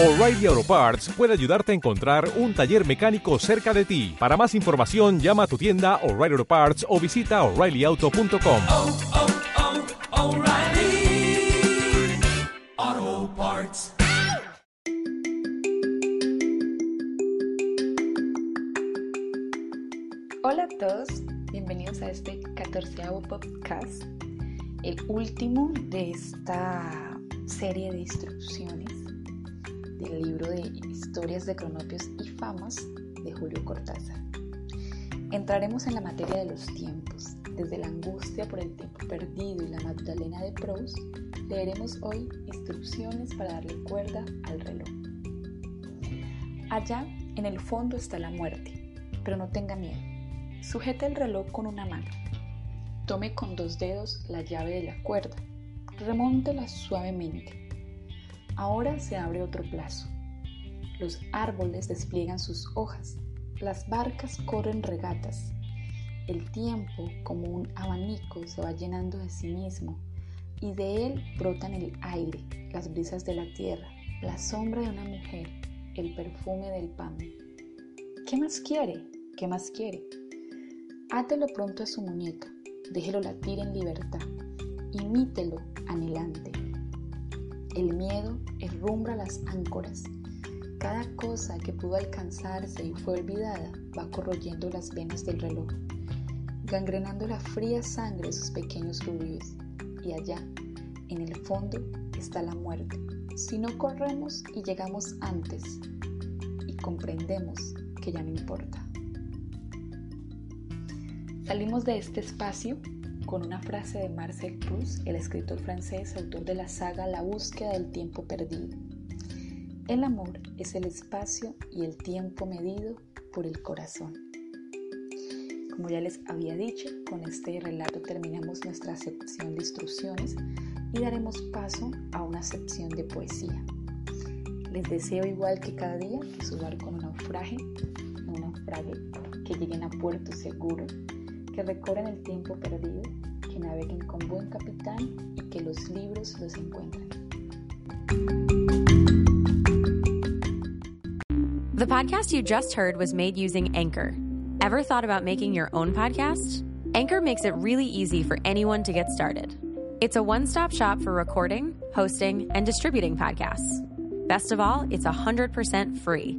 O'Reilly Auto Parts puede ayudarte a encontrar un taller mecánico cerca de ti. Para más información, llama a tu tienda O'Reilly Auto Parts o visita oreillyauto.com. oh, oh, O'Reilly Auto Parts. Hola a todos, bienvenidos a este catorceavo podcast, el último de esta serie de instrucciones del libro de historias de cronopios y famas de Julio Cortázar. Entraremos en la materia de los tiempos, desde la angustia por el tiempo perdido y la Magdalena de Proust, leeremos hoy instrucciones para darle cuerda al reloj. Allá, en el fondo está la muerte, pero no tenga miedo. Sujete el reloj con una mano. Tome con dos dedos la llave de la cuerda. Remóntela suavemente. Ahora se abre otro plazo. Los árboles despliegan sus hojas. Las barcas corren regatas. El tiempo, como un abanico, se va llenando de sí mismo y de él brotan el aire, las brisas de la tierra, la sombra de una mujer, el perfume del pan. ¿Qué más quiere? ¿Qué más quiere? Átelo pronto a su muñeca, déjelo latir en libertad, imítelo anhelante. El miedo herrumbra las áncoras. Cada cosa que pudo alcanzarse y fue olvidada va corroyendo las venas del reloj, gangrenando la fría sangre de sus pequeños rubíes. Y allá, en el fondo, está la muerte. Si no corremos y llegamos antes y comprendemos que ya no importa. Salimos de este espacio con una frase de Marcel Proust, el escritor francés, autor de la saga La búsqueda del tiempo perdido. El amor es el espacio y el tiempo medido por el corazón. Como ya les había dicho, con este relato terminamos nuestra sección de instrucciones y daremos paso a una sección de poesía. Les deseo igual que cada día que su barco no naufrague, no naufrague, que lleguen a puerto seguro, que el tiempo perdido, que naveguen con buen capitán y que los libros los encuentren. The podcast you just heard was made using Anchor. Ever thought about making your own podcast? Anchor makes it really easy for anyone to get started. It's a one stop shop for recording, hosting, and distributing podcasts. Best of all, it's 100% free.